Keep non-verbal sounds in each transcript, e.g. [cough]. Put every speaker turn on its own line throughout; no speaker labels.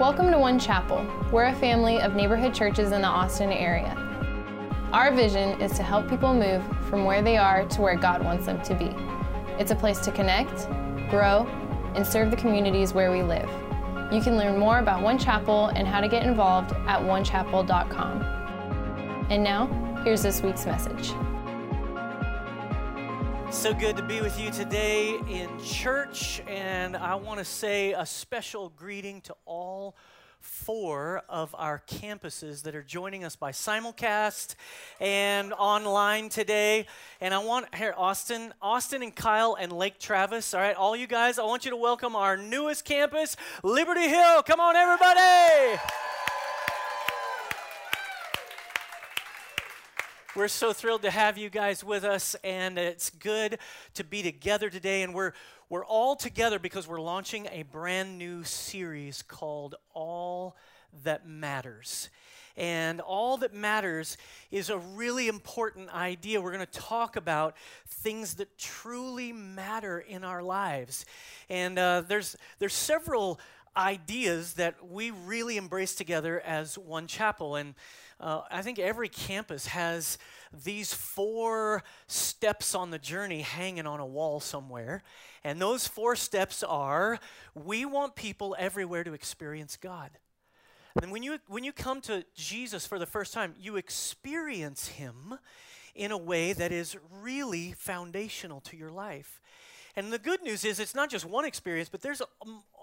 Welcome to One Chapel. We're a family of neighborhood churches in the Austin area. Our vision is to help people move from where they are to where God wants them to be. It's a place to connect, grow, and serve the communities where we live. You can learn more about One Chapel and how to get involved at onechapel.com. And now, here's this week's message.
So good to be with you today in church, and I want to say a special greeting to all four of our campuses that are joining us by simulcast and online today. And I want here Austin, Austin and Kyle and Lake Travis. All right, all you guys, I want you to welcome our newest campus, Liberty Hill. Come on, everybody. We're so thrilled to have you guys with us, and it's good to be together today. And we're, we're all together because we're launching a brand new series called All That Matters. And all that matters is a really important idea. We're going to talk about things that truly matter in our lives. And uh, there's, there's several ideas that we really embrace together as one chapel. And uh, I think every campus has these four steps on the journey hanging on a wall somewhere. And those four steps are we want people everywhere to experience God. And when you, when you come to Jesus for the first time, you experience Him in a way that is really foundational to your life. And the good news is it's not just one experience, but there's a,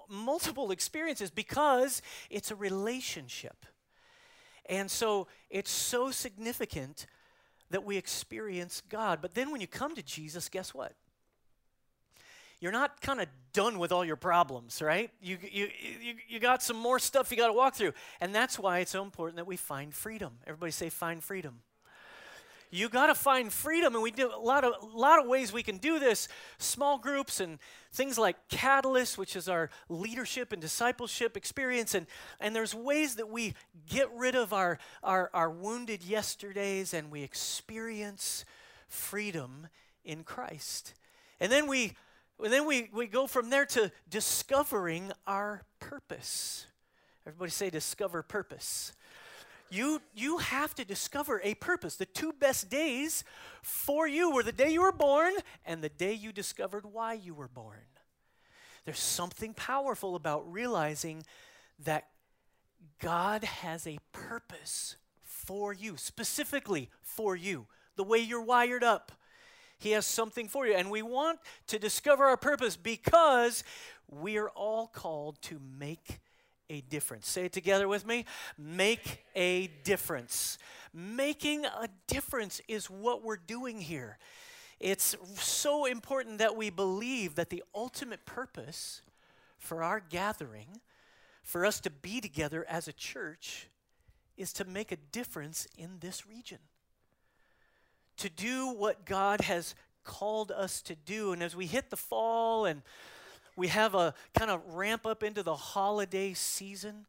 multiple experiences because it's a relationship. And so it's so significant that we experience God. But then when you come to Jesus, guess what? You're not kind of done with all your problems, right? You, you, you, you got some more stuff you got to walk through. And that's why it's so important that we find freedom. Everybody say, find freedom you got to find freedom and we do a lot of a lot of ways we can do this. Small groups and things like catalyst which is our leadership and discipleship experience and and there's ways that we get rid of our our, our wounded yesterdays and we experience freedom in christ. And then we and then we, we go from there to discovering our purpose. Everybody say discover purpose you, you have to discover a purpose. The two best days for you were the day you were born and the day you discovered why you were born. There's something powerful about realizing that God has a purpose for you, specifically for you, the way you're wired up. He has something for you. And we want to discover our purpose because we are all called to make a difference. Say it together with me. Make a difference. Making a difference is what we're doing here. It's so important that we believe that the ultimate purpose for our gathering, for us to be together as a church, is to make a difference in this region. To do what God has called us to do. And as we hit the fall and we have a kind of ramp up into the holiday season.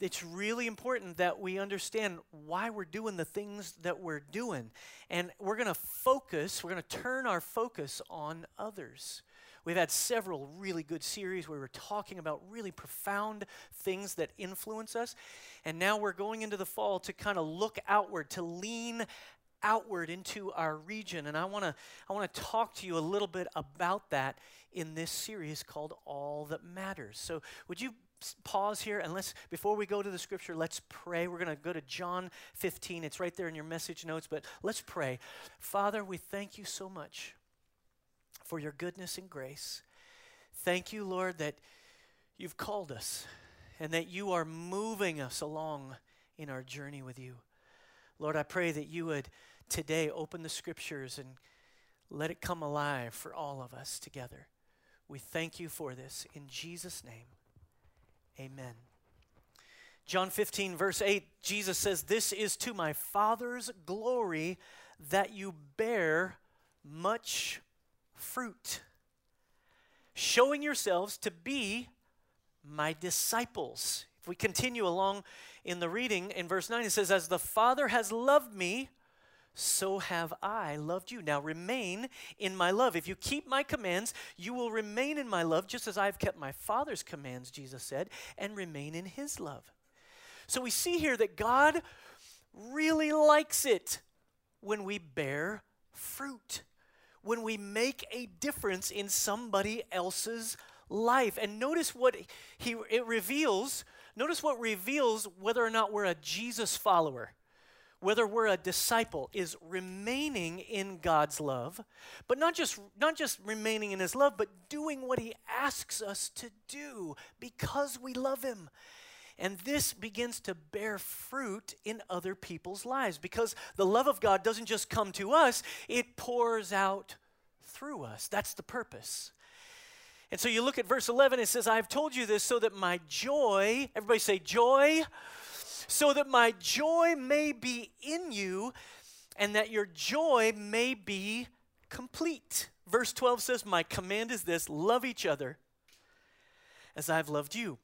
It's really important that we understand why we're doing the things that we're doing. And we're going to focus, we're going to turn our focus on others. We've had several really good series where we're talking about really profound things that influence us. And now we're going into the fall to kind of look outward, to lean outward into our region. And I want to I want to talk to you a little bit about that in this series called All That Matters. So, would you pause here and let's before we go to the scripture let's pray we're going to go to john 15 it's right there in your message notes but let's pray father we thank you so much for your goodness and grace thank you lord that you've called us and that you are moving us along in our journey with you lord i pray that you would today open the scriptures and let it come alive for all of us together we thank you for this. In Jesus' name, amen. John 15, verse 8, Jesus says, This is to my Father's glory that you bear much fruit, showing yourselves to be my disciples. If we continue along in the reading, in verse 9, it says, As the Father has loved me, so have I loved you. Now remain in my love. If you keep my commands, you will remain in my love, just as I've kept my Father's commands, Jesus said, and remain in his love. So we see here that God really likes it when we bear fruit, when we make a difference in somebody else's life. And notice what he, it reveals. Notice what reveals whether or not we're a Jesus follower whether we're a disciple is remaining in God's love, but not just not just remaining in his love, but doing what he asks us to do because we love him. And this begins to bear fruit in other people's lives because the love of God doesn't just come to us, it pours out through us. That's the purpose. And so you look at verse 11, it says, I've told you this so that my joy, everybody say, joy so that my joy may be in you and that your joy may be complete. Verse 12 says, My command is this love each other as I've loved you.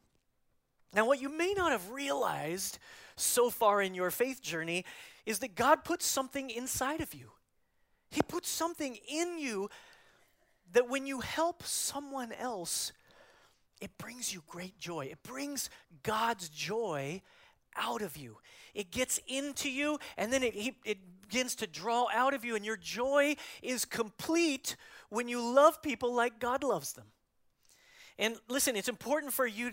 Now, what you may not have realized so far in your faith journey is that God puts something inside of you. He puts something in you that when you help someone else, it brings you great joy. It brings God's joy out of you. It gets into you, and then it, it begins to draw out of you, and your joy is complete when you love people like God loves them. And listen, it's important for you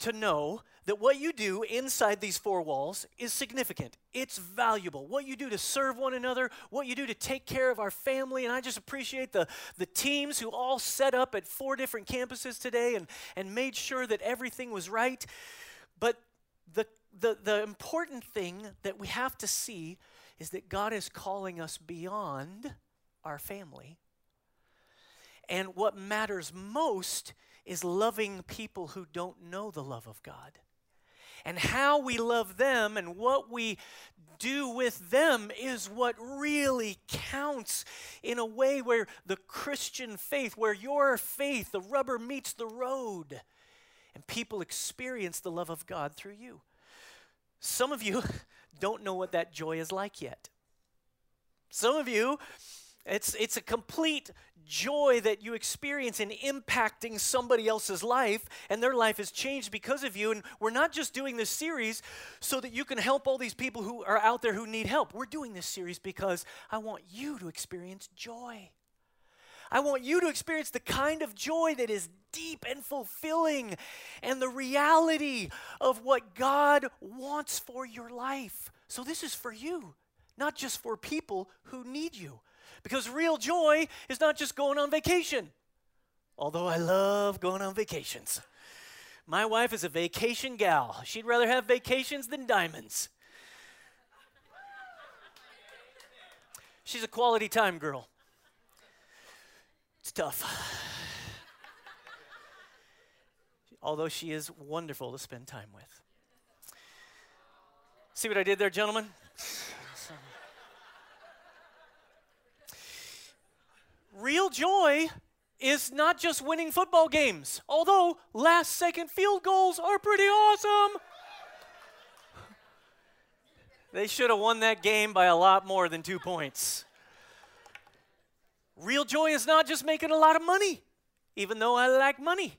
to know that what you do inside these four walls is significant. It's valuable. What you do to serve one another, what you do to take care of our family, and I just appreciate the, the teams who all set up at four different campuses today and, and made sure that everything was right. But the the, the important thing that we have to see is that God is calling us beyond our family. And what matters most is loving people who don't know the love of God. And how we love them and what we do with them is what really counts in a way where the Christian faith, where your faith, the rubber meets the road, and people experience the love of God through you. Some of you [laughs] don't know what that joy is like yet. Some of you, it's, it's a complete joy that you experience in impacting somebody else's life, and their life has changed because of you. And we're not just doing this series so that you can help all these people who are out there who need help. We're doing this series because I want you to experience joy. I want you to experience the kind of joy that is deep and fulfilling and the reality of what God wants for your life. So, this is for you, not just for people who need you. Because real joy is not just going on vacation, although I love going on vacations. My wife is a vacation gal. She'd rather have vacations than diamonds. She's a quality time girl. It's tough. Although she is wonderful to spend time with. See what I did there, gentlemen? Real joy is not just winning football games, although last second field goals are pretty awesome. They should have won that game by a lot more than two points. Real joy is not just making a lot of money, even though I like money.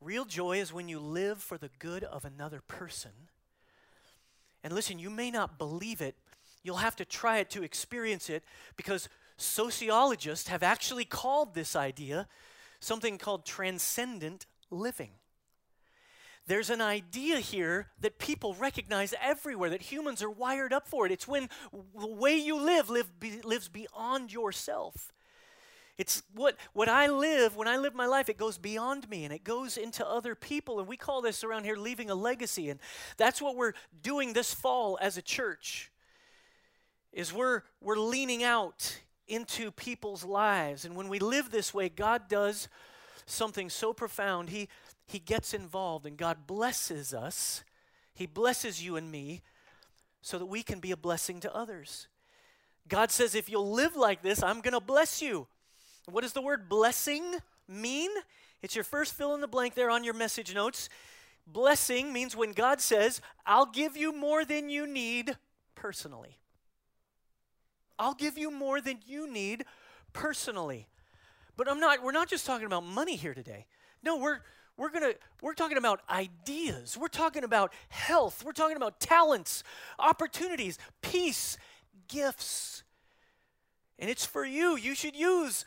Real joy is when you live for the good of another person. And listen, you may not believe it, you'll have to try it to experience it because sociologists have actually called this idea something called transcendent living. There's an idea here that people recognize everywhere, that humans are wired up for it. It's when the way you live, live be, lives beyond yourself. It's what, what I live, when I live my life, it goes beyond me and it goes into other people. And we call this around here leaving a legacy. And that's what we're doing this fall as a church. Is we're, we're leaning out into people's lives. And when we live this way, God does something so profound. He, he gets involved and God blesses us. He blesses you and me so that we can be a blessing to others. God says, if you'll live like this, I'm going to bless you. What does the word blessing mean? It's your first fill in the blank there on your message notes. Blessing means when God says, I'll give you more than you need personally. I'll give you more than you need personally. But I'm not we're not just talking about money here today. No, we're we're going to we're talking about ideas. We're talking about health. We're talking about talents, opportunities, peace, gifts. And it's for you. You should use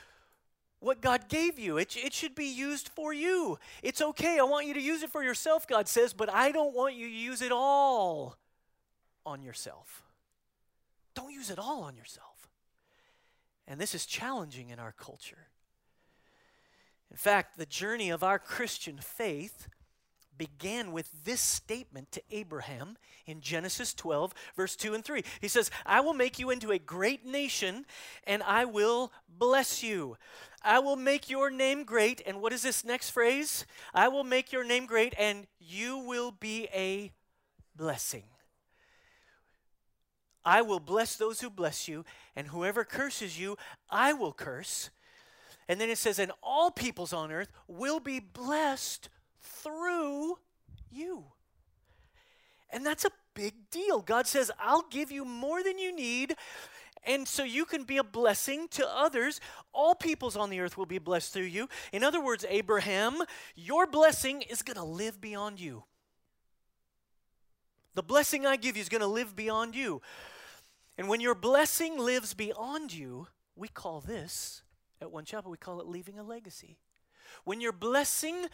what God gave you. It, it should be used for you. It's okay. I want you to use it for yourself, God says, but I don't want you to use it all on yourself. Don't use it all on yourself. And this is challenging in our culture. In fact, the journey of our Christian faith began with this statement to Abraham in Genesis 12, verse 2 and 3. He says, I will make you into a great nation, and I will bless you. I will make your name great. And what is this next phrase? I will make your name great, and you will be a blessing. I will bless those who bless you, and whoever curses you, I will curse. And then it says, and all peoples on earth will be blessed through you. And that's a big deal. God says, I'll give you more than you need. And so you can be a blessing to others. All peoples on the earth will be blessed through you. In other words, Abraham, your blessing is going to live beyond you. The blessing I give you is going to live beyond you. And when your blessing lives beyond you, we call this, at One Chapel, we call it leaving a legacy. When your blessing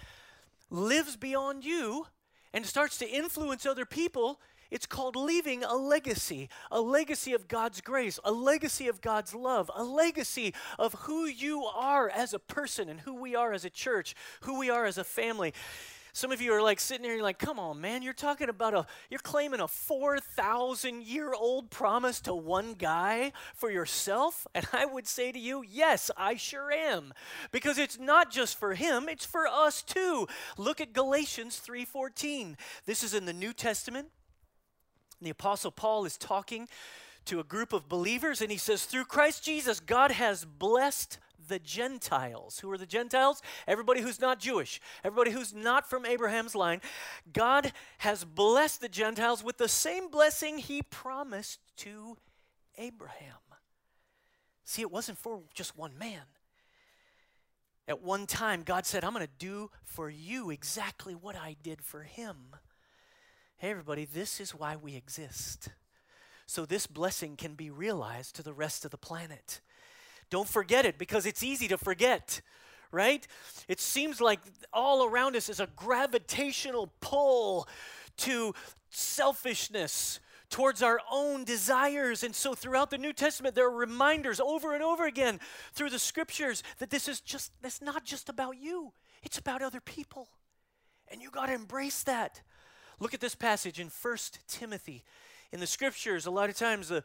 lives beyond you and starts to influence other people, it's called leaving a legacy, a legacy of God's grace, a legacy of God's love, a legacy of who you are as a person and who we are as a church, who we are as a family. Some of you are like sitting there, you're like, come on, man, you're talking about a, you're claiming a 4,000 year old promise to one guy for yourself? And I would say to you, yes, I sure am. Because it's not just for him, it's for us too. Look at Galatians 3.14. This is in the New Testament. The Apostle Paul is talking to a group of believers, and he says, Through Christ Jesus, God has blessed the Gentiles. Who are the Gentiles? Everybody who's not Jewish, everybody who's not from Abraham's line. God has blessed the Gentiles with the same blessing he promised to Abraham. See, it wasn't for just one man. At one time, God said, I'm going to do for you exactly what I did for him. Hey, everybody, this is why we exist. So this blessing can be realized to the rest of the planet. Don't forget it because it's easy to forget, right? It seems like all around us is a gravitational pull to selfishness, towards our own desires. And so throughout the New Testament, there are reminders over and over again through the scriptures that this is just, that's not just about you, it's about other people. And you got to embrace that. Look at this passage in First Timothy. In the scriptures, a lot of times the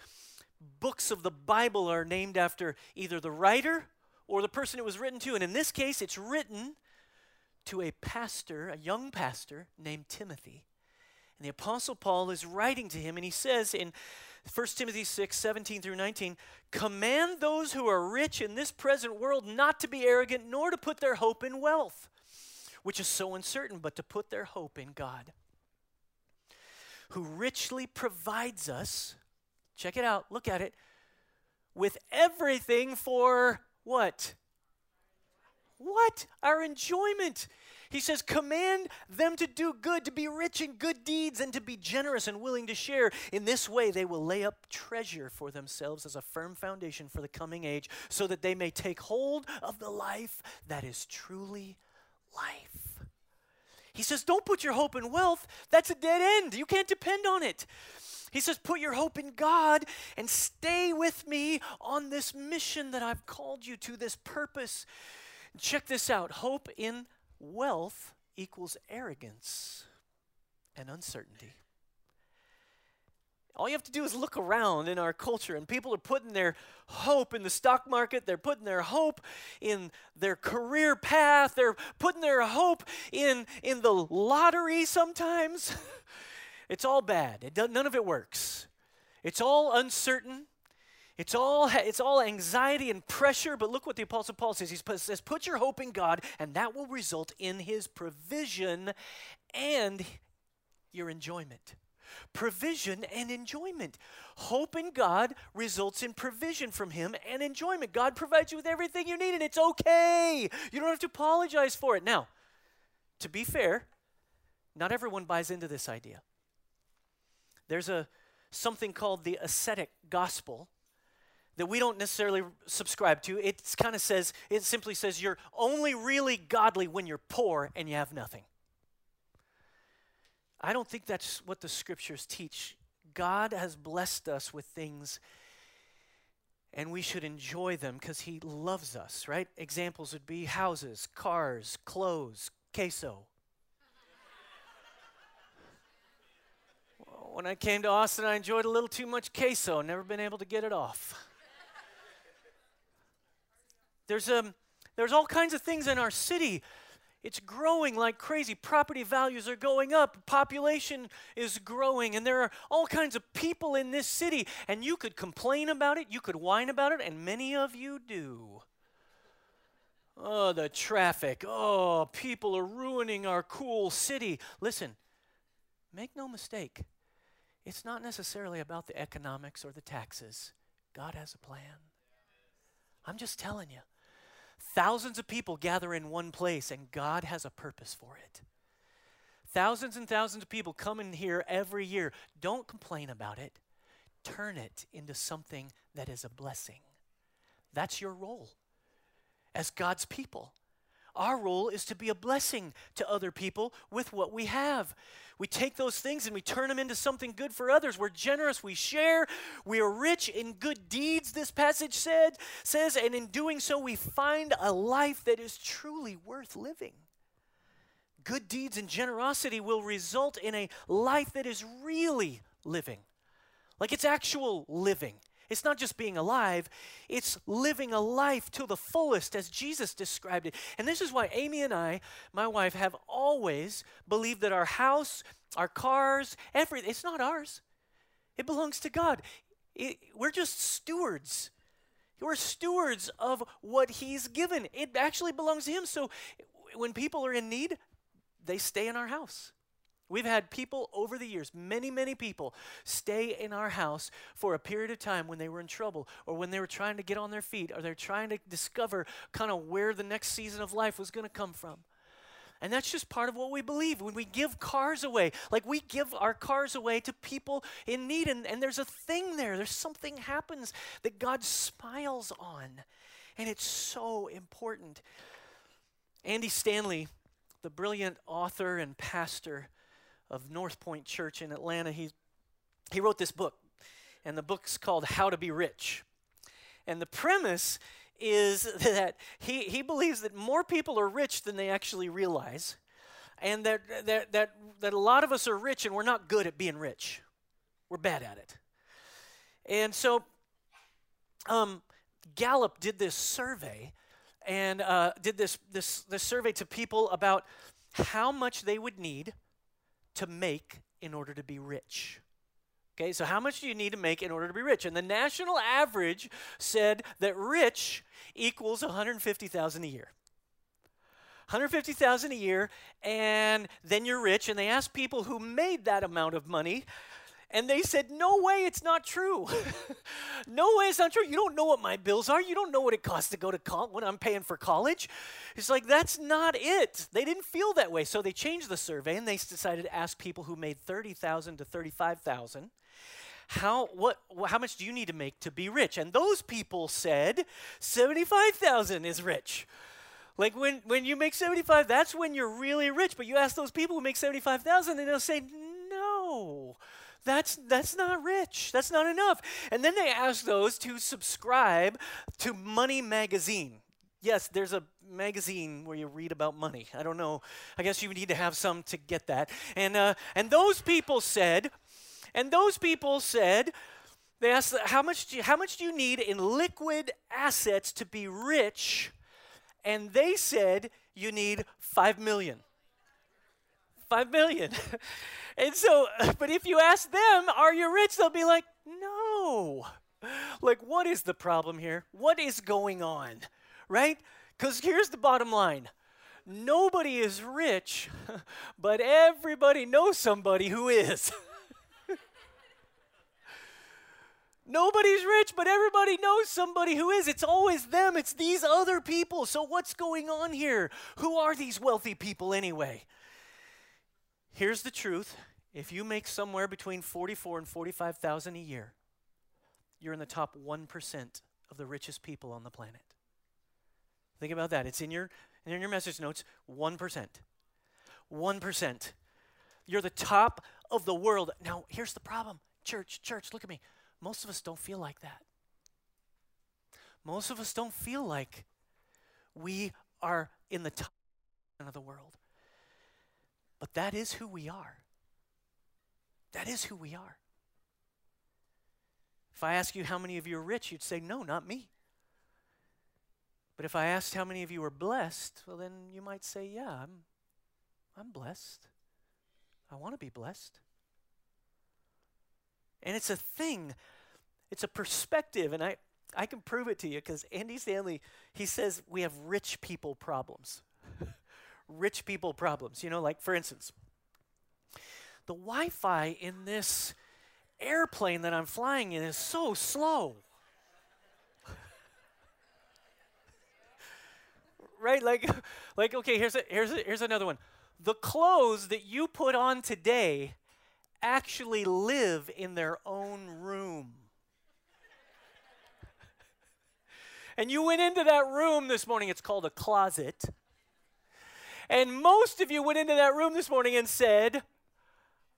books of the Bible are named after either the writer or the person it was written to. And in this case, it's written to a pastor, a young pastor named Timothy. And the Apostle Paul is writing to him, and he says in 1 Timothy 6 17 through 19, command those who are rich in this present world not to be arrogant, nor to put their hope in wealth, which is so uncertain, but to put their hope in God, who richly provides us Check it out. Look at it. With everything for what? What? Our enjoyment. He says, command them to do good, to be rich in good deeds, and to be generous and willing to share. In this way, they will lay up treasure for themselves as a firm foundation for the coming age, so that they may take hold of the life that is truly life. He says, don't put your hope in wealth. That's a dead end. You can't depend on it. He says, Put your hope in God and stay with me on this mission that I've called you to, this purpose. Check this out hope in wealth equals arrogance and uncertainty. All you have to do is look around in our culture, and people are putting their hope in the stock market. They're putting their hope in their career path. They're putting their hope in, in the lottery sometimes. [laughs] It's all bad. It none of it works. It's all uncertain. It's all, it's all anxiety and pressure, but look what the Apostle Paul says. He says, Put your hope in God, and that will result in his provision and your enjoyment. provision and enjoyment. Hope in God results in provision from Him and enjoyment. God provides you with everything you need, and it's okay. You don't have to apologize for it. Now, to be fair, not everyone buys into this idea. There's a something called the ascetic gospel that we don't necessarily subscribe to. It kind of says, it simply says, you're only really godly when you're poor and you have nothing. I don't think that's what the scriptures teach. God has blessed us with things and we should enjoy them because He loves us, right? Examples would be houses, cars, clothes, queso. When I came to Austin, I enjoyed a little too much queso, never been able to get it off. There's, um, there's all kinds of things in our city it's growing like crazy. Property values are going up. Population is growing. And there are all kinds of people in this city. And you could complain about it, you could whine about it, and many of you do. Oh, the traffic. Oh, people are ruining our cool city. Listen, make no mistake. It's not necessarily about the economics or the taxes. God has a plan. I'm just telling you. Thousands of people gather in one place, and God has a purpose for it. Thousands and thousands of people come in here every year. Don't complain about it, turn it into something that is a blessing. That's your role as God's people. Our role is to be a blessing to other people with what we have. We take those things and we turn them into something good for others. We're generous, we share, we are rich in good deeds, this passage said, says, and in doing so, we find a life that is truly worth living. Good deeds and generosity will result in a life that is really living, like it's actual living. It's not just being alive, it's living a life to the fullest as Jesus described it. And this is why Amy and I, my wife, have always believed that our house, our cars, everything, it's not ours. It belongs to God. It, we're just stewards. We're stewards of what He's given. It actually belongs to Him. So when people are in need, they stay in our house. We've had people over the years, many, many people, stay in our house for a period of time when they were in trouble or when they were trying to get on their feet or they're trying to discover kind of where the next season of life was going to come from. And that's just part of what we believe. When we give cars away, like we give our cars away to people in need, and, and there's a thing there. There's something happens that God smiles on. And it's so important. Andy Stanley, the brilliant author and pastor, of North Point Church in Atlanta. He, he wrote this book, and the book's called How to Be Rich. And the premise is [laughs] that he, he believes that more people are rich than they actually realize, and that, that, that, that a lot of us are rich and we're not good at being rich. We're bad at it. And so um, Gallup did this survey and uh, did this, this, this survey to people about how much they would need to make in order to be rich. Okay, so how much do you need to make in order to be rich? And the national average said that rich equals 150,000 a year. 150,000 a year and then you're rich and they asked people who made that amount of money and they said, No way, it's not true. [laughs] no way, it's not true. You don't know what my bills are. You don't know what it costs to go to college, what I'm paying for college. It's like, that's not it. They didn't feel that way. So they changed the survey and they decided to ask people who made 30,000 to 35,000 how what how much do you need to make to be rich and those people said 75,000 is rich like when when you make 75 that's when you're really rich but you ask those people who make 75,000 and they'll say no that's, that's not rich. That's not enough. And then they ask those to subscribe to Money Magazine. Yes, there's a magazine where you read about money. I don't know. I guess you need to have some to get that. And, uh, and those people said, and those people said, they asked, how much, do you, how much do you need in liquid assets to be rich? And they said, you need five million. Five million. [laughs] And so, [laughs] but if you ask them, are you rich? They'll be like, no. Like, what is the problem here? What is going on? Right? Because here's the bottom line nobody is rich, [laughs] but everybody knows somebody who is. Nobody's rich, but everybody knows somebody who is. It's always them, it's these other people. So, what's going on here? Who are these wealthy people anyway? Here's the truth if you make somewhere between 44 and 45,000 a year, you're in the top 1% of the richest people on the planet. Think about that. It's in your, in your message notes 1%. 1%. You're the top of the world. Now, here's the problem. Church, church, look at me. Most of us don't feel like that. Most of us don't feel like we are in the top of the world. But that is who we are. That is who we are. If I ask you how many of you are rich, you'd say, no, not me. But if I asked how many of you are blessed, well, then you might say, yeah, I'm, I'm blessed. I want to be blessed. And it's a thing, it's a perspective. And I, I can prove it to you because Andy Stanley, he says we have rich people problems. Rich people problems. You know, like for instance, the Wi Fi in this airplane that I'm flying in is so slow. right? Like, [laughs] like okay, here's, a, here's, a, here's another one. The clothes that you put on today actually live in their own room. and you went into that room this morning, it's called a closet. And most of you went into that room this morning and said,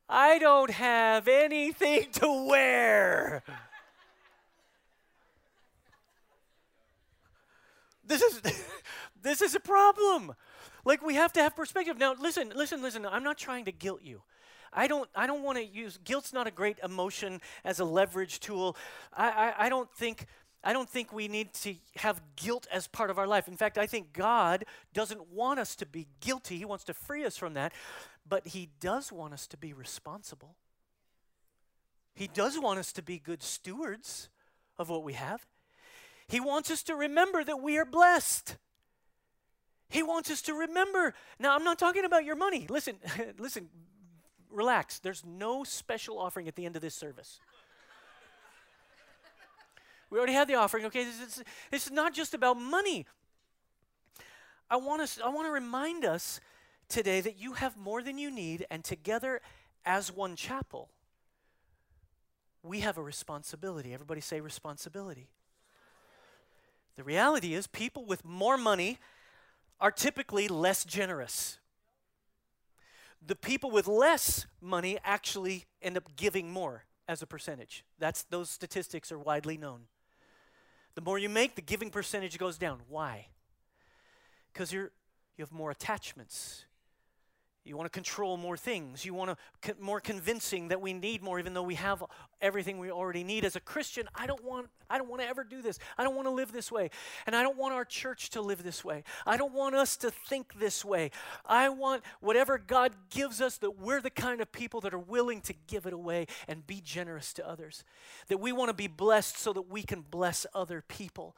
I don't have anything to wear. this is [laughs] this is a problem. Like we have to have perspective. Now listen, listen, listen. I'm not trying to guilt you. I don't I don't want to use guilt's not a great emotion as a leverage tool. I, I, I don't think I don't think we need to have guilt as part of our life. In fact, I think God doesn't want us to be guilty. He wants to free us from that. But He does want us to be responsible. He does want us to be good stewards of what we have. He wants us to remember that we are blessed. He wants us to remember. Now, I'm not talking about your money. Listen, [laughs] listen, relax. There's no special offering at the end of this service. We already had the offering. Okay, this is, this is not just about money. I want, us, I want to remind us today that you have more than you need, and together as one chapel, we have a responsibility. Everybody say responsibility. The reality is, people with more money are typically less generous. The people with less money actually end up giving more as a percentage. That's those statistics are widely known. The more you make, the giving percentage goes down. Why? Because you're you have more attachments. You want to control more things. You want to more convincing that we need more, even though we have everything we already need. As a Christian, I don't want I don't want to ever do this. I don't want to live this way, and I don't want our church to live this way. I don't want us to think this way. I want whatever God gives us that we're the kind of people that are willing to give it away and be generous to others. That we want to be blessed so that we can bless other people.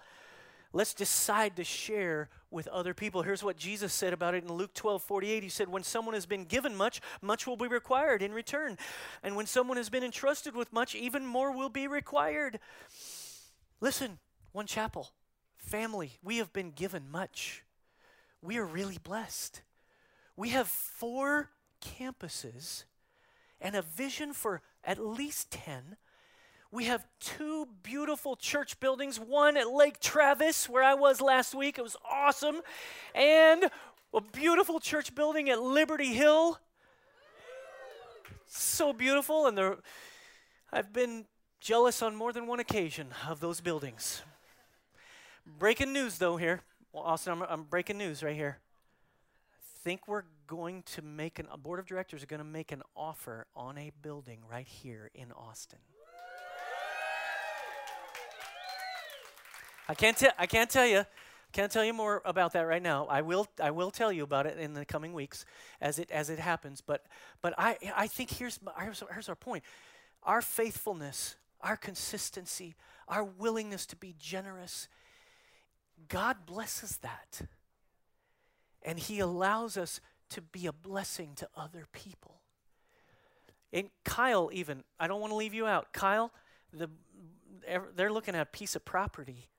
Let's decide to share with other people. Here's what Jesus said about it in Luke 12 48. He said, When someone has been given much, much will be required in return. And when someone has been entrusted with much, even more will be required. Listen, one chapel, family, we have been given much. We are really blessed. We have four campuses and a vision for at least 10 we have two beautiful church buildings one at Lake Travis, where I was last week. It was awesome. And a beautiful church building at Liberty Hill. So beautiful. And I've been jealous on more than one occasion of those buildings. Breaking news, though, here. Well, Austin, I'm, I'm breaking news right here. I think we're going to make an, a board of directors are going to make an offer on a building right here in Austin. I can't, tell. I can't tell you. Can't tell you more about that right now. I will. I will tell you about it in the coming weeks as it as it happens. But but I I think here's here's, here's our point. Our faithfulness, our consistency, our willingness to be generous. God blesses that, and He allows us to be a blessing to other people. And Kyle, even I don't want to leave you out. Kyle, the they're looking at a piece of property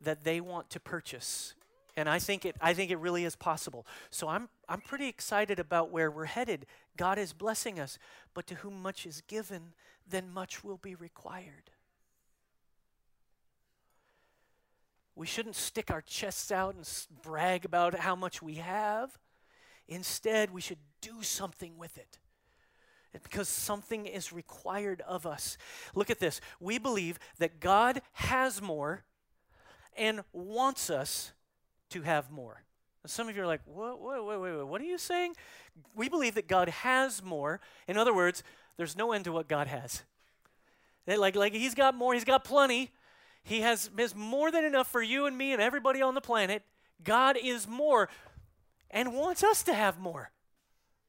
that they want to purchase. And I think it I think it really is possible. So I'm I'm pretty excited about where we're headed. God is blessing us, but to whom much is given, then much will be required. We shouldn't stick our chests out and brag about how much we have. Instead, we should do something with it because something is required of us. Look at this. We believe that God has more and wants us to have more. some of you are like, wait, wait, wait, wait, what are you saying? We believe that God has more. In other words, there's no end to what God has. Like, like he's got more, he's got plenty. He has, has more than enough for you and me and everybody on the planet. God is more and wants us to have more.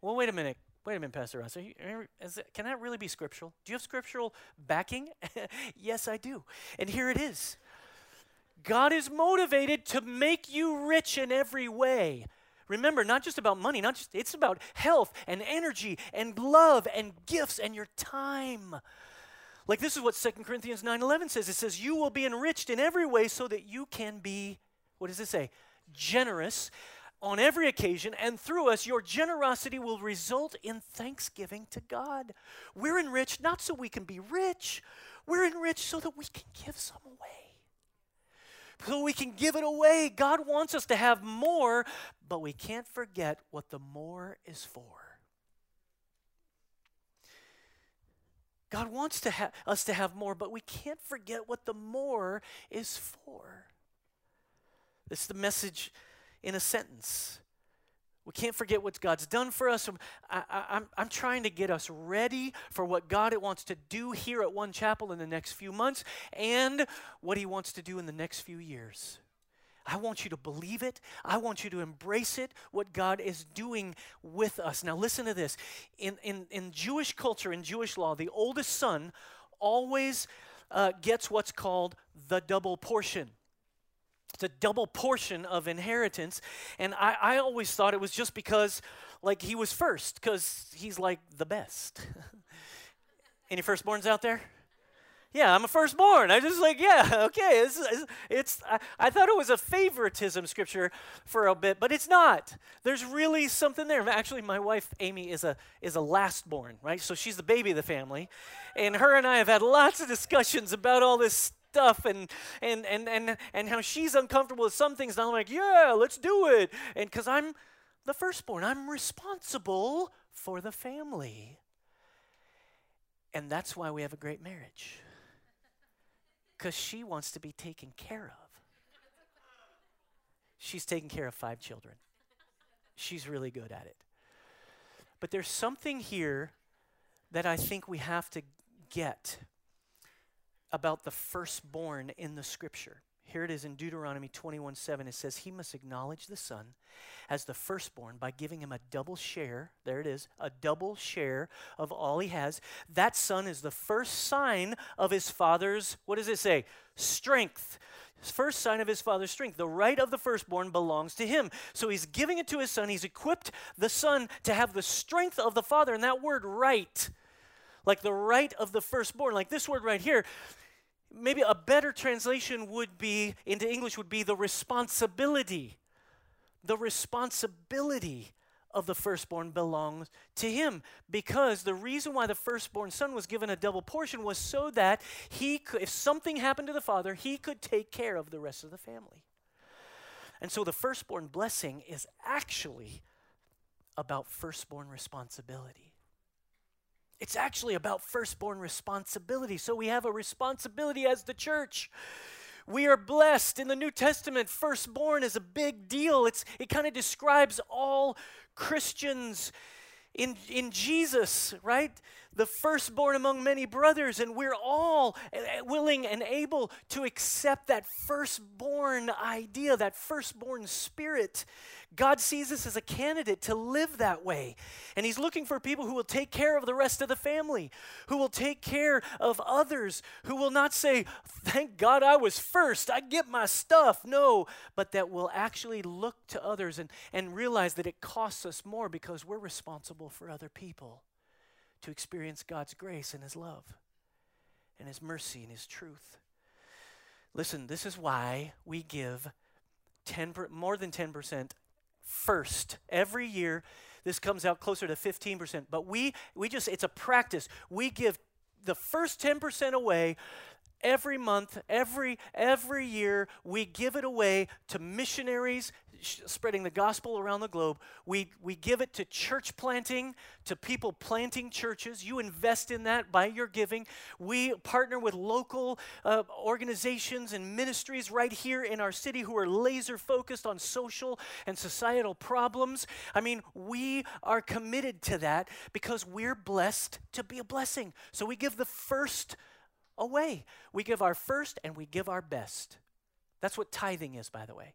Well, wait a minute. Wait a minute, Pastor Ross. You, it, can that really be scriptural? Do you have scriptural backing? [laughs] yes, I do. And here it is God is motivated to make you rich in every way. Remember, not just about money, not just it's about health and energy and love and gifts and your time. Like this is what 2 Corinthians 9:11 says. It says you will be enriched in every way so that you can be what does it say? Generous on every occasion, and through us, your generosity will result in thanksgiving to God. We're enriched not so we can be rich, we're enriched so that we can give some away. So we can give it away. God wants us to have more, but we can't forget what the more is for. God wants to ha- us to have more, but we can't forget what the more is for. It's the message in a sentence. We can't forget what God's done for us. I, am I'm, trying to get us ready for what God wants to do here at One Chapel in the next few months and what He wants to do in the next few years. I want you to believe it. I want you to embrace it, what God is doing with us. Now, listen to this. In, in, in Jewish culture, in Jewish law, the oldest son always uh, gets what's called the double portion. It's a double portion of inheritance. And I, I always thought it was just because, like, he was first, because he's like the best. [laughs] Any firstborns out there? Yeah, I'm a firstborn. I just like, yeah, [laughs] okay. It's, it's, it's I, I, thought it was a favoritism scripture for a bit, but it's not. There's really something there. Actually, my wife Amy is a is a lastborn, right? So she's the baby of the family, and her and I have had lots of discussions about all this stuff and and and and and how she's uncomfortable with some things and I'm like, "Yeah, let's do it." And cuz I'm the firstborn, I'm responsible for the family. And that's why we have a great marriage. Cuz she wants to be taken care of. She's taking care of five children. She's really good at it. But there's something here that I think we have to get about the firstborn in the scripture. Here it is in Deuteronomy 21 7. It says, He must acknowledge the son as the firstborn by giving him a double share. There it is, a double share of all he has. That son is the first sign of his father's, what does it say? Strength. First sign of his father's strength. The right of the firstborn belongs to him. So he's giving it to his son. He's equipped the son to have the strength of the father. And that word right, like the right of the firstborn, like this word right here, maybe a better translation would be into English would be the responsibility. The responsibility of the firstborn belongs to him. Because the reason why the firstborn son was given a double portion was so that he could if something happened to the father he could take care of the rest of the family. And so the firstborn blessing is actually about firstborn responsibility it's actually about firstborn responsibility. So we have a responsibility as the church. We are blessed. In the New Testament, firstborn is a big deal. It's, it kind of describes all Christians in, in Jesus, right? The firstborn among many brothers, and we're all eh, eh, willing and able to accept that firstborn idea, that firstborn spirit. God sees us as a candidate to live that way. And He's looking for people who will take care of the rest of the family, who will take care of others, who will not say, Thank God I was first, I get my stuff. No, but that will actually look to others and, and realize that it costs us more because we're responsible for other people to experience God's grace and His love. and His mercy and His truth. Listen, this is why we give 10 per, more than 10% first every year. This comes out closer to 15%, but we we just it's a practice. We give the first 10% away every month, every every year we give it away to missionaries sh- spreading the gospel around the globe. We we give it to church planting, to people planting churches. You invest in that by your giving. We partner with local uh, organizations and ministries right here in our city who are laser focused on social and societal problems. I mean, we are committed to that because we're blessed to be a blessing. So we give the first away. We give our first and we give our best. That's what tithing is, by the way.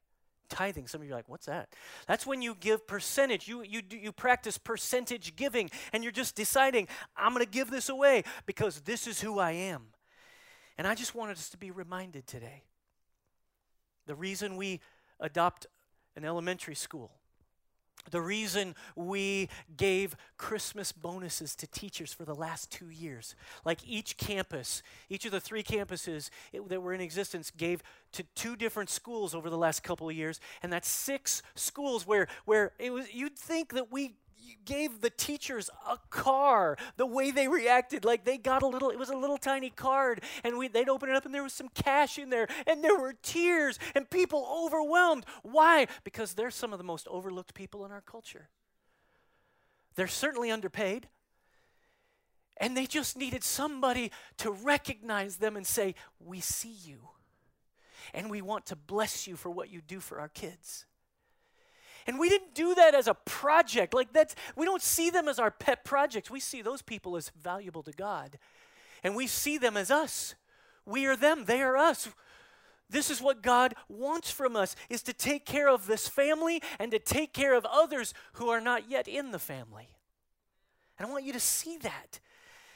Tithing, some of you are like, what's that? That's when you give percentage. You, you, you practice percentage giving, and you're just deciding, I'm going to give this away because this is who I am. And I just wanted us to be reminded today the reason we adopt an elementary school the reason we gave Christmas bonuses to teachers for the last two years, like each campus, each of the three campuses that were in existence gave to two different schools over the last couple of years, and that's six schools where, where it was, you'd think that we gave the teachers a car the way they reacted like they got a little it was a little tiny card and we, they'd open it up and there was some cash in there and there were tears and people overwhelmed. Why? Because they're some of the most overlooked people in our culture. They're certainly underpaid and they just needed somebody to recognize them and say we see you and we want to bless you for what you do for our kids and we didn't do that as a project. Like that's we don't see them as our pet projects. We see those people as valuable to God. And we see them as us. We are them, they are us. This is what God wants from us is to take care of this family and to take care of others who are not yet in the family. And I want you to see that.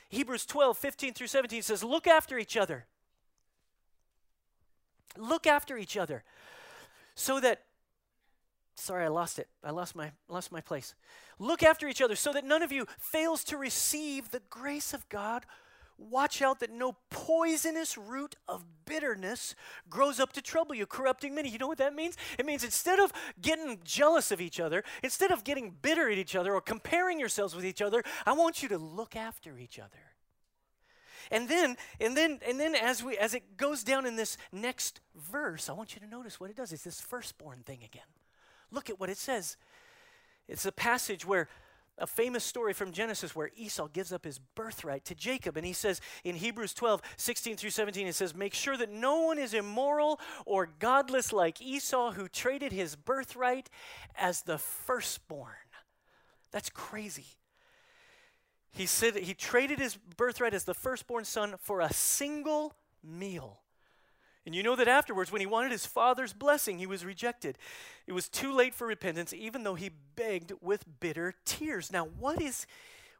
Hebrews 12, 15 through 17 says, Look after each other. Look after each other so that Sorry, I lost it. I lost my lost my place. Look after each other so that none of you fails to receive the grace of God. Watch out that no poisonous root of bitterness grows up to trouble you, corrupting many. You know what that means? It means instead of getting jealous of each other, instead of getting bitter at each other or comparing yourselves with each other, I want you to look after each other. And then, and then, and then as we as it goes down in this next verse, I want you to notice what it does. It's this firstborn thing again. Look at what it says. It's a passage where a famous story from Genesis where Esau gives up his birthright to Jacob. And he says in Hebrews 12, 16 through 17, it says, Make sure that no one is immoral or godless like Esau, who traded his birthright as the firstborn. That's crazy. He said he traded his birthright as the firstborn son for a single meal. And you know that afterwards, when he wanted his father's blessing, he was rejected. It was too late for repentance, even though he begged with bitter tears. Now, what is,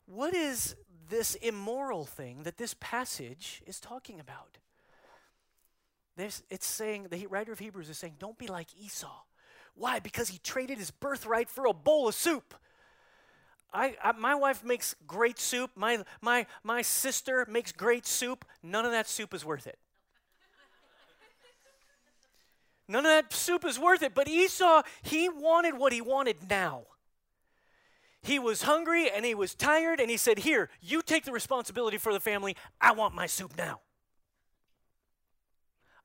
what is this immoral thing that this passage is talking about? There's, it's saying, the writer of Hebrews is saying, don't be like Esau. Why? Because he traded his birthright for a bowl of soup. I, I, my wife makes great soup. My, my, my sister makes great soup. None of that soup is worth it. None of that soup is worth it. But Esau, he wanted what he wanted now. He was hungry and he was tired, and he said, Here, you take the responsibility for the family. I want my soup now.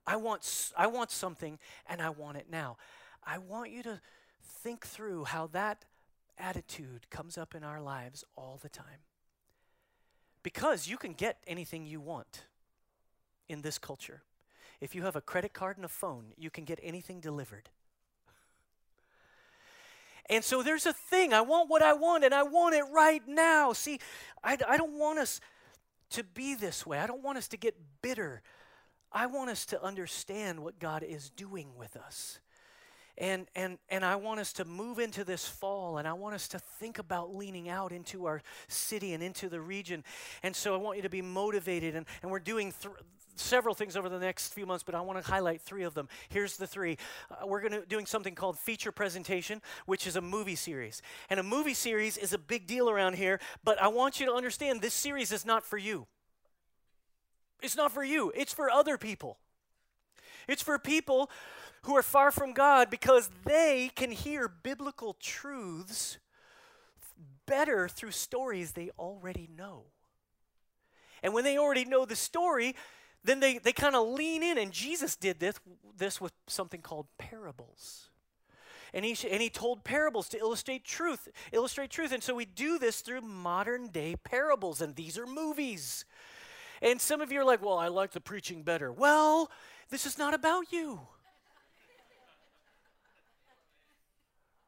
I want, I want something and I want it now. I want you to think through how that attitude comes up in our lives all the time. Because you can get anything you want in this culture. If you have a credit card and a phone, you can get anything delivered. And so there's a thing. I want what I want, and I want it right now. See, I, I don't want us to be this way. I don't want us to get bitter. I want us to understand what God is doing with us. And, and, and I want us to move into this fall, and I want us to think about leaning out into our city and into the region. And so I want you to be motivated. And, and we're doing th- several things over the next few months, but I want to highlight three of them. Here's the three. Uh, we're going to doing something called feature presentation, which is a movie series. And a movie series is a big deal around here, but I want you to understand this series is not for you. It's not for you, it's for other people. It's for people who are far from God because they can hear biblical truths better through stories they already know. And when they already know the story, then they, they kind of lean in. And Jesus did this, this with something called parables. And he, and he told parables to illustrate truth, illustrate truth. And so we do this through modern day parables, and these are movies. And some of you are like, well, I like the preaching better. Well, this is not about you.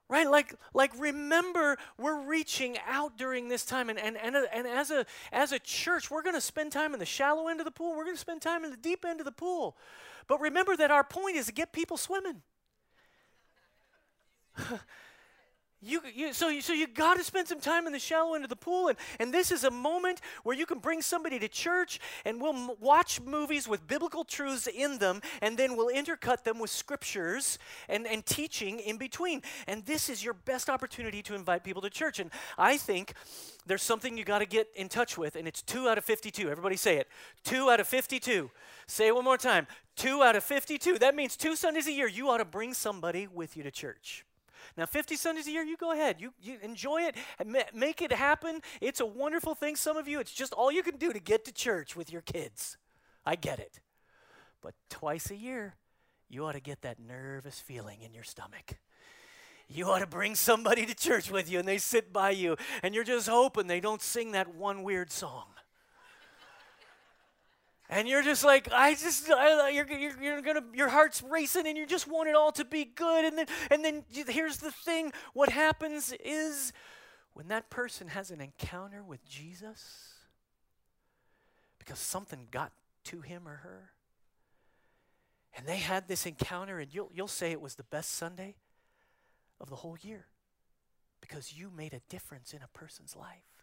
Right? Like like remember we're reaching out during this time and and, and, and as a as a church we're going to spend time in the shallow end of the pool we're going to spend time in the deep end of the pool. But remember that our point is to get people swimming [laughs] You, you, so, you, so you got to spend some time in the shallow end of the pool, and, and this is a moment where you can bring somebody to church, and we'll m- watch movies with biblical truths in them, and then we'll intercut them with scriptures and, and teaching in between. And this is your best opportunity to invite people to church. And I think there's something you got to get in touch with, and it's two out of 52. Everybody say it. Two out of 52. Say it one more time. Two out of 52. That means two Sundays a year, you ought to bring somebody with you to church. Now, 50 Sundays a year, you go ahead. You, you enjoy it, make it happen. It's a wonderful thing. Some of you, it's just all you can do to get to church with your kids. I get it. But twice a year, you ought to get that nervous feeling in your stomach. You ought to bring somebody to church with you and they sit by you and you're just hoping they don't sing that one weird song and you're just like i just I, you're, you're, you're, gonna your heart's racing and you just want it all to be good. And then and then here's the thing. What happens is when that person has an encounter with jesus because something got to him or her and they had this encounter and you'll, you'll say it was the best sunday of the whole year because you made a difference in a person's life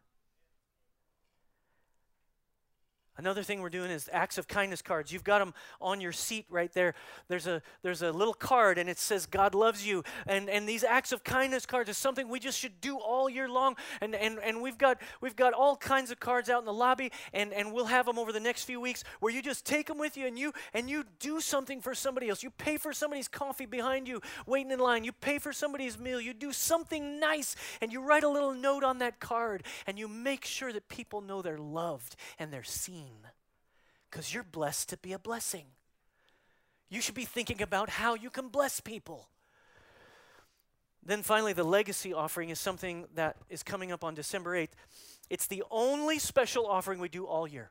Another thing we're doing is acts of kindness cards. You've got them on your seat right there. There's a there's a little card and it says God loves you. And and these acts of kindness cards is something we just should do all year long. And and and we've got we've got all kinds of cards out in the lobby and and we'll have them over the next few weeks where you just take them with you and you and you do something for somebody else. You pay for somebody's coffee behind you waiting in line. You pay for somebody's meal. You do something nice and you write a little note on that card and you make sure that people know they're loved and they're seen because you're blessed to be a blessing. You should be thinking about how you can bless people. Then finally, the legacy offering is something that is coming up on December 8th. It's the only special offering we do all year.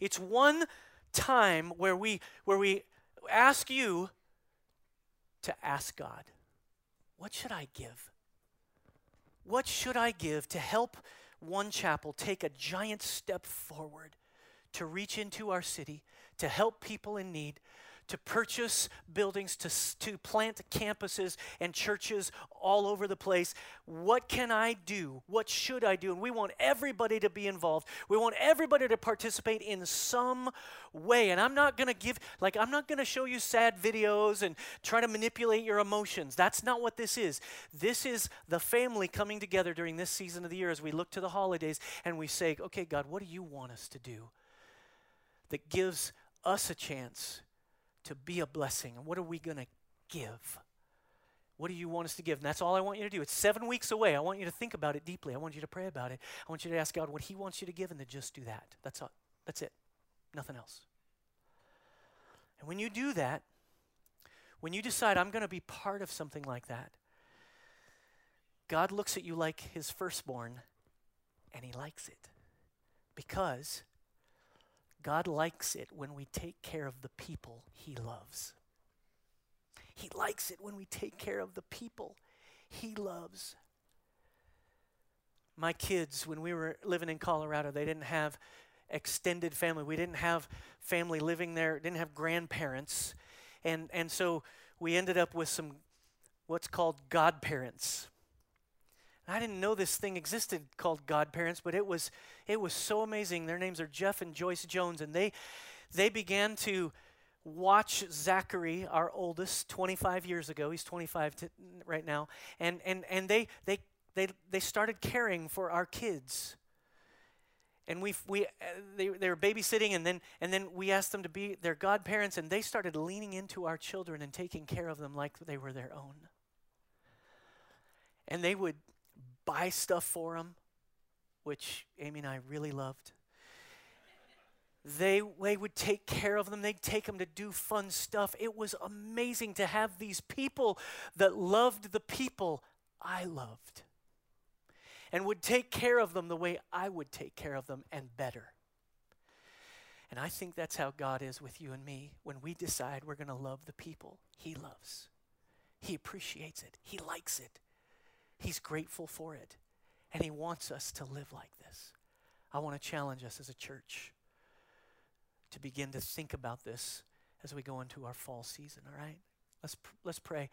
It's one time where we where we ask you to ask God, what should I give? What should I give to help one chapel take a giant step forward to reach into our city, to help people in need, to purchase buildings, to, to plant campuses and churches all over the place. What can I do? What should I do? And we want everybody to be involved. We want everybody to participate in some way. And I'm not going to give, like, I'm not going to show you sad videos and try to manipulate your emotions. That's not what this is. This is the family coming together during this season of the year as we look to the holidays and we say, okay, God, what do you want us to do that gives us a chance to be a blessing. And what are we going to give? What do you want us to give? And that's all I want you to do. It's seven weeks away. I want you to think about it deeply. I want you to pray about it. I want you to ask God what He wants you to give and then just do that. That's all. That's it. Nothing else. And when you do that, when you decide, I'm going to be part of something like that, God looks at you like His firstborn and He likes it because God likes it when we take care of the people He loves. He likes it when we take care of the people He loves. My kids, when we were living in Colorado, they didn't have extended family. We didn't have family living there, didn't have grandparents. And, and so we ended up with some what's called godparents. I didn't know this thing existed called godparents, but it was it was so amazing. Their names are Jeff and Joyce Jones, and they they began to watch Zachary, our oldest, 25 years ago. He's 25 t- right now, and and and they they they they started caring for our kids. and we we uh, they, they were babysitting and then and then we asked them to be their godparents and they started leaning into our children and taking care of them like they were their own and they would buy stuff for them which amy and i really loved. They, they would take care of them. They'd take them to do fun stuff. It was amazing to have these people that loved the people i loved and would take care of them the way I would take care of them and better. And I think that's how God is with you and me when we decide we're going to love the people He loves. He appreciates it, He likes it, He's grateful for it, and He wants us to live like this. I want to challenge us as a church to begin to think about this as we go into our fall season, all right? Let's, let's pray.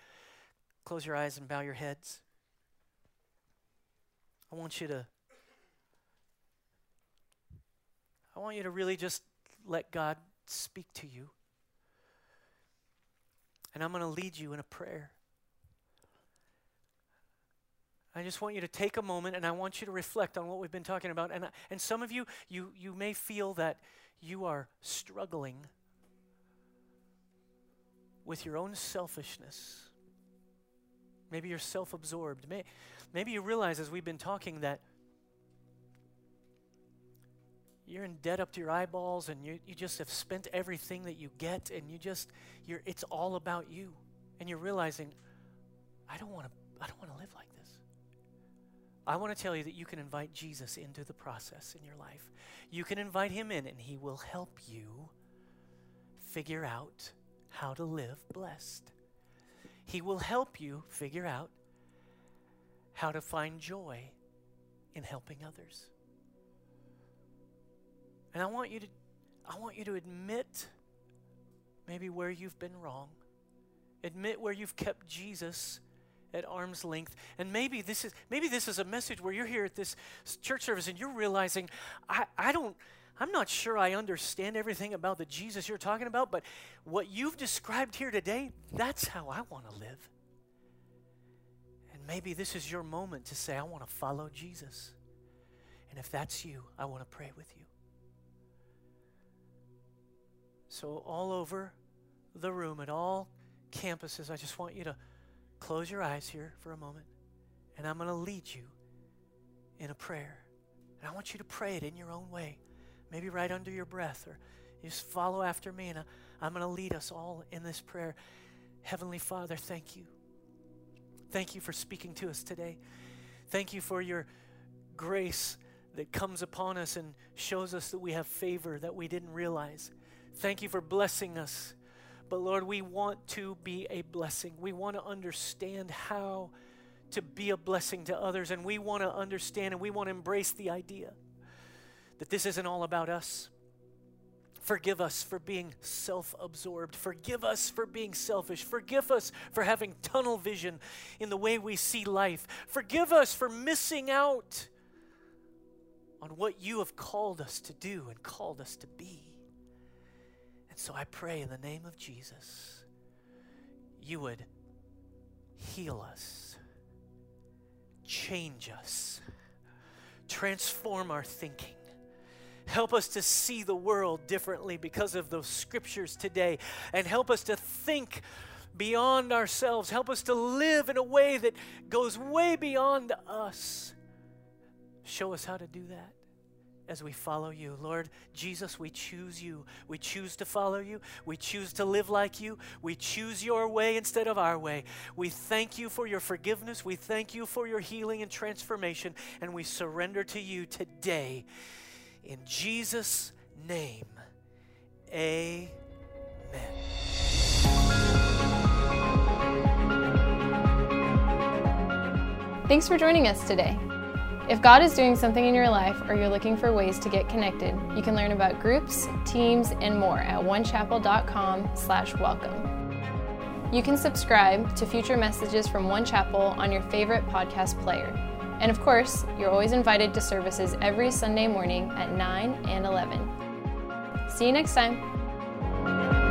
Close your eyes and bow your heads. I want you to I want you to really just let God speak to you. And I'm going to lead you in a prayer. I just want you to take a moment and I want you to reflect on what we've been talking about. And, and some of you, you, you may feel that you are struggling with your own selfishness. Maybe you're self absorbed. May, maybe you realize as we've been talking that you're in debt up to your eyeballs and you, you just have spent everything that you get and you just you're it's all about you and you're realizing i don't want to i don't want to live like i want to tell you that you can invite jesus into the process in your life you can invite him in and he will help you figure out how to live blessed he will help you figure out how to find joy in helping others. And I want you to I want you to admit maybe where you've been wrong. Admit where you've kept Jesus at arm's length. And maybe this is maybe this is a message where you're here at this church service and you're realizing I, I don't I'm not sure I understand everything about the Jesus you're talking about, but what you've described here today, that's how I want to live. And maybe this is your moment to say, I want to follow Jesus. And if that's you, I want to pray with you. So, all over the room, at all campuses, I just want you to close your eyes here for a moment. And I'm going to lead you in a prayer. And I want you to pray it in your own way maybe right under your breath, or just follow after me, and I'm going to lead us all in this prayer. Heavenly Father, thank you. Thank you for speaking to us today. Thank you for your grace that comes upon us and shows us that we have favor that we didn't realize. Thank you for blessing us. But Lord, we want to be a blessing. We want to understand how to be a blessing to others, and we want to understand and we want to embrace the idea that this isn't all about us. Forgive us for being self absorbed. Forgive us for being selfish. Forgive us for having tunnel vision in the way we see life. Forgive us for missing out on what you have called us to do and called us to be. And so I pray in the name of Jesus, you would heal us, change us, transform our thinking Help us to see the world differently because of those scriptures today. And help us to think beyond ourselves. Help us to live in a way that goes way beyond us. Show us how to do that as we follow you. Lord Jesus, we choose you. We choose to follow you. We choose to live like you. We choose your way instead of our way. We thank you for your forgiveness. We thank you for your healing and transformation. And we surrender to you today. In Jesus' name, amen.
Thanks for joining us today. If God is doing something in your life or you're looking for ways to get connected, you can learn about groups, teams, and more at onechapel.com/welcome. You can subscribe to future messages from One Chapel on your favorite podcast player. And of course, you're always invited to services every Sunday morning at 9 and 11. See you next time.